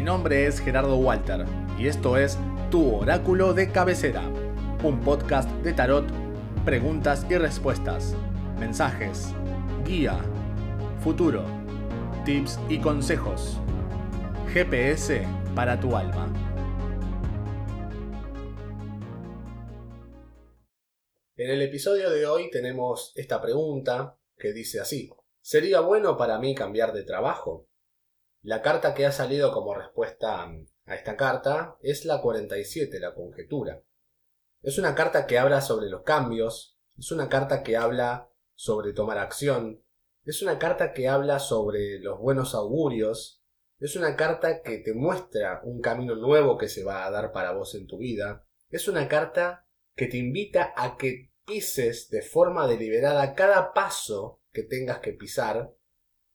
Mi nombre es Gerardo Walter y esto es Tu Oráculo de Cabecera, un podcast de tarot, preguntas y respuestas, mensajes, guía, futuro, tips y consejos. GPS para tu alma. En el episodio de hoy tenemos esta pregunta que dice así. ¿Sería bueno para mí cambiar de trabajo? La carta que ha salido como respuesta a esta carta es la 47, la conjetura. Es una carta que habla sobre los cambios, es una carta que habla sobre tomar acción, es una carta que habla sobre los buenos augurios, es una carta que te muestra un camino nuevo que se va a dar para vos en tu vida, es una carta que te invita a que pises de forma deliberada cada paso que tengas que pisar,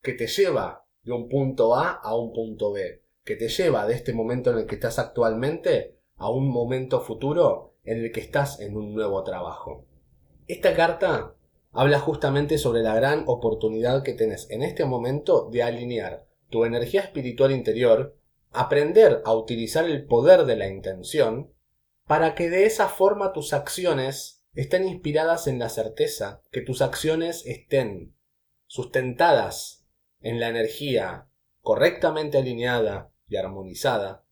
que te lleva de un punto A a un punto B, que te lleva de este momento en el que estás actualmente a un momento futuro en el que estás en un nuevo trabajo. Esta carta habla justamente sobre la gran oportunidad que tenés en este momento de alinear tu energía espiritual interior, aprender a utilizar el poder de la intención, para que de esa forma tus acciones estén inspiradas en la certeza que tus acciones estén sustentadas en la energía correctamente alineada y armonizada,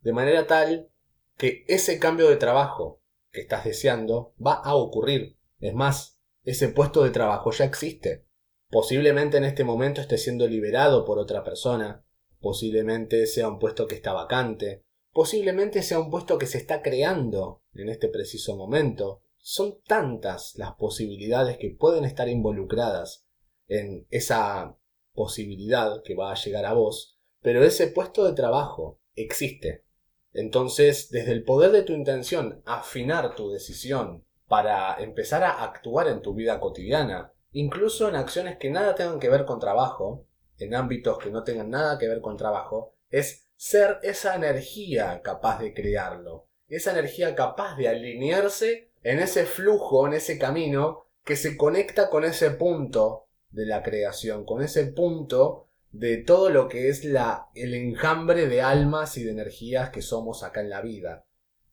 de manera tal que ese cambio de trabajo que estás deseando va a ocurrir. Es más, ese puesto de trabajo ya existe. Posiblemente en este momento esté siendo liberado por otra persona, posiblemente sea un puesto que está vacante, posiblemente sea un puesto que se está creando en este preciso momento. Son tantas las posibilidades que pueden estar involucradas en esa posibilidad que va a llegar a vos, pero ese puesto de trabajo existe. Entonces, desde el poder de tu intención, afinar tu decisión para empezar a actuar en tu vida cotidiana, incluso en acciones que nada tengan que ver con trabajo, en ámbitos que no tengan nada que ver con trabajo, es ser esa energía capaz de crearlo, esa energía capaz de alinearse en ese flujo, en ese camino que se conecta con ese punto de la creación, con ese punto de todo lo que es la, el enjambre de almas y de energías que somos acá en la vida.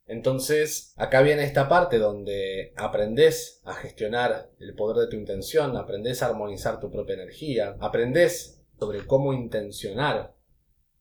Entonces, acá viene esta parte donde aprendes a gestionar el poder de tu intención, aprendes a armonizar tu propia energía, aprendes sobre cómo intencionar,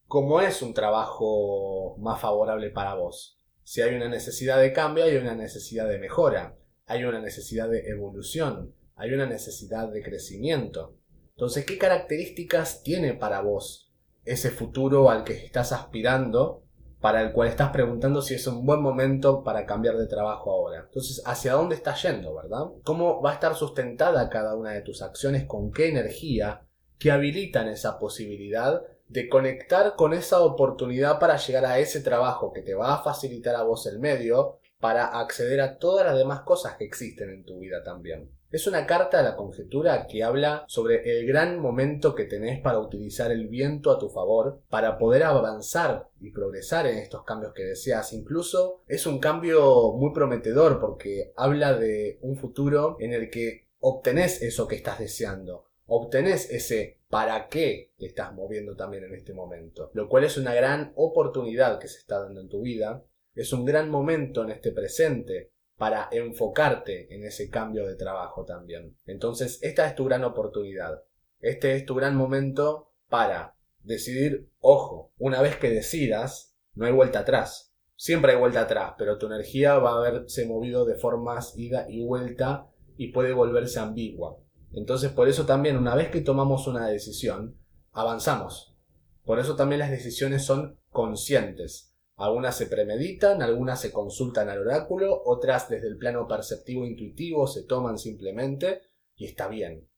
cómo es un trabajo más favorable para vos. Si hay una necesidad de cambio, hay una necesidad de mejora, hay una necesidad de evolución, hay una necesidad de crecimiento. Entonces, ¿qué características tiene para vos ese futuro al que estás aspirando, para el cual estás preguntando si es un buen momento para cambiar de trabajo ahora? Entonces, ¿hacia dónde estás yendo, verdad? ¿Cómo va a estar sustentada cada una de tus acciones? ¿Con qué energía que habilitan esa posibilidad de conectar con esa oportunidad para llegar a ese trabajo que te va a facilitar a vos el medio para acceder a todas las demás cosas que existen en tu vida también. Es una carta de la conjetura que habla sobre el gran momento que tenés para utilizar el viento a tu favor, para poder avanzar y progresar en estos cambios que deseas. Incluso es un cambio muy prometedor porque habla de un futuro en el que obtenés eso que estás deseando, obtenés ese para qué te estás moviendo también en este momento, lo cual es una gran oportunidad que se está dando en tu vida, es un gran momento en este presente para enfocarte en ese cambio de trabajo también. Entonces, esta es tu gran oportunidad. Este es tu gran momento para decidir, ojo, una vez que decidas, no hay vuelta atrás. Siempre hay vuelta atrás, pero tu energía va a haberse movido de formas ida y vuelta y puede volverse ambigua. Entonces, por eso también, una vez que tomamos una decisión, avanzamos. Por eso también las decisiones son conscientes. Algunas se premeditan, algunas se consultan al oráculo, otras desde el plano perceptivo intuitivo se toman simplemente y está bien.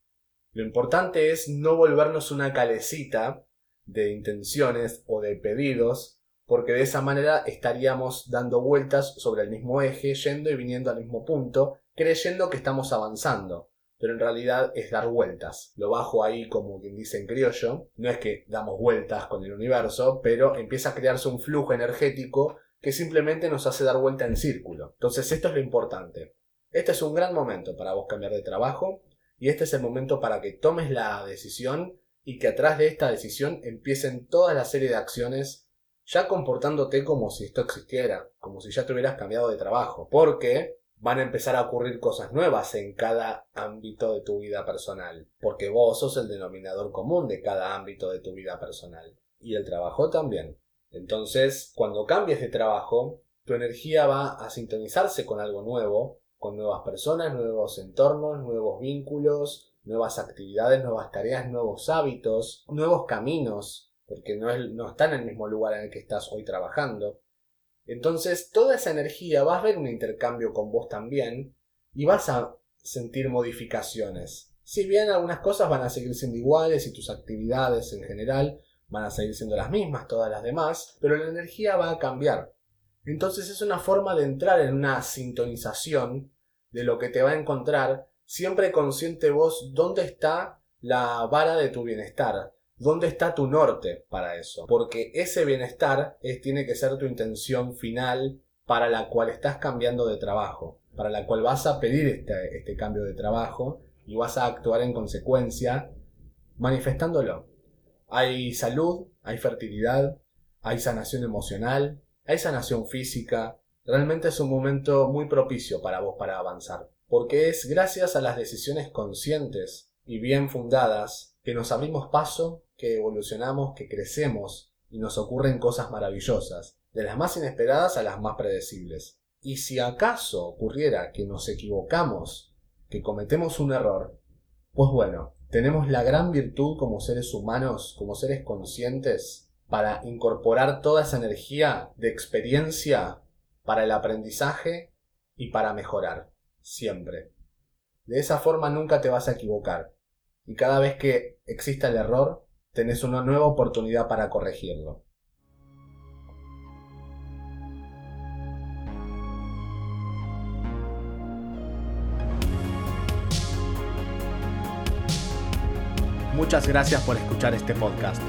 Lo importante es no volvernos una calecita de intenciones o de pedidos, porque de esa manera estaríamos dando vueltas sobre el mismo eje, yendo y viniendo al mismo punto, creyendo que estamos avanzando pero en realidad es dar vueltas. Lo bajo ahí como quien dice en criollo. No es que damos vueltas con el universo, pero empieza a crearse un flujo energético que simplemente nos hace dar vuelta en círculo. Entonces esto es lo importante. Este es un gran momento para vos cambiar de trabajo y este es el momento para que tomes la decisión y que atrás de esta decisión empiecen toda la serie de acciones ya comportándote como si esto existiera, como si ya te hubieras cambiado de trabajo, porque van a empezar a ocurrir cosas nuevas en cada ámbito de tu vida personal, porque vos sos el denominador común de cada ámbito de tu vida personal, y el trabajo también. Entonces, cuando cambies de trabajo, tu energía va a sintonizarse con algo nuevo, con nuevas personas, nuevos entornos, nuevos vínculos, nuevas actividades, nuevas tareas, nuevos hábitos, nuevos caminos, porque no, no está en el mismo lugar en el que estás hoy trabajando. Entonces, toda esa energía vas a ver un intercambio con vos también y vas a sentir modificaciones. Si bien algunas cosas van a seguir siendo iguales y tus actividades en general van a seguir siendo las mismas, todas las demás, pero la energía va a cambiar. Entonces es una forma de entrar en una sintonización de lo que te va a encontrar, siempre consciente vos dónde está la vara de tu bienestar, ¿Dónde está tu norte para eso? Porque ese bienestar es, tiene que ser tu intención final para la cual estás cambiando de trabajo, para la cual vas a pedir este, este cambio de trabajo y vas a actuar en consecuencia manifestándolo. Hay salud, hay fertilidad, hay sanación emocional, hay sanación física. Realmente es un momento muy propicio para vos para avanzar, porque es gracias a las decisiones conscientes y bien fundadas que nos abrimos paso que evolucionamos, que crecemos y nos ocurren cosas maravillosas, de las más inesperadas a las más predecibles. Y si acaso ocurriera que nos equivocamos, que cometemos un error, pues bueno, tenemos la gran virtud como seres humanos, como seres conscientes, para incorporar toda esa energía de experiencia para el aprendizaje y para mejorar, siempre. De esa forma nunca te vas a equivocar. Y cada vez que exista el error, tenés una nueva oportunidad para corregirlo. Muchas gracias por escuchar este podcast.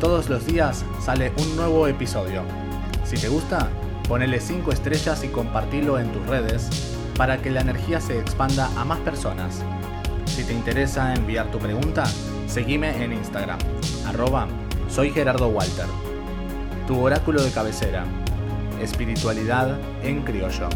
Todos los días sale un nuevo episodio. Si te gusta, ponele 5 estrellas y compartilo en tus redes para que la energía se expanda a más personas. Si te interesa enviar tu pregunta, Seguime en Instagram, arroba soy Gerardo Walter. Tu oráculo de cabecera, espiritualidad en criollo.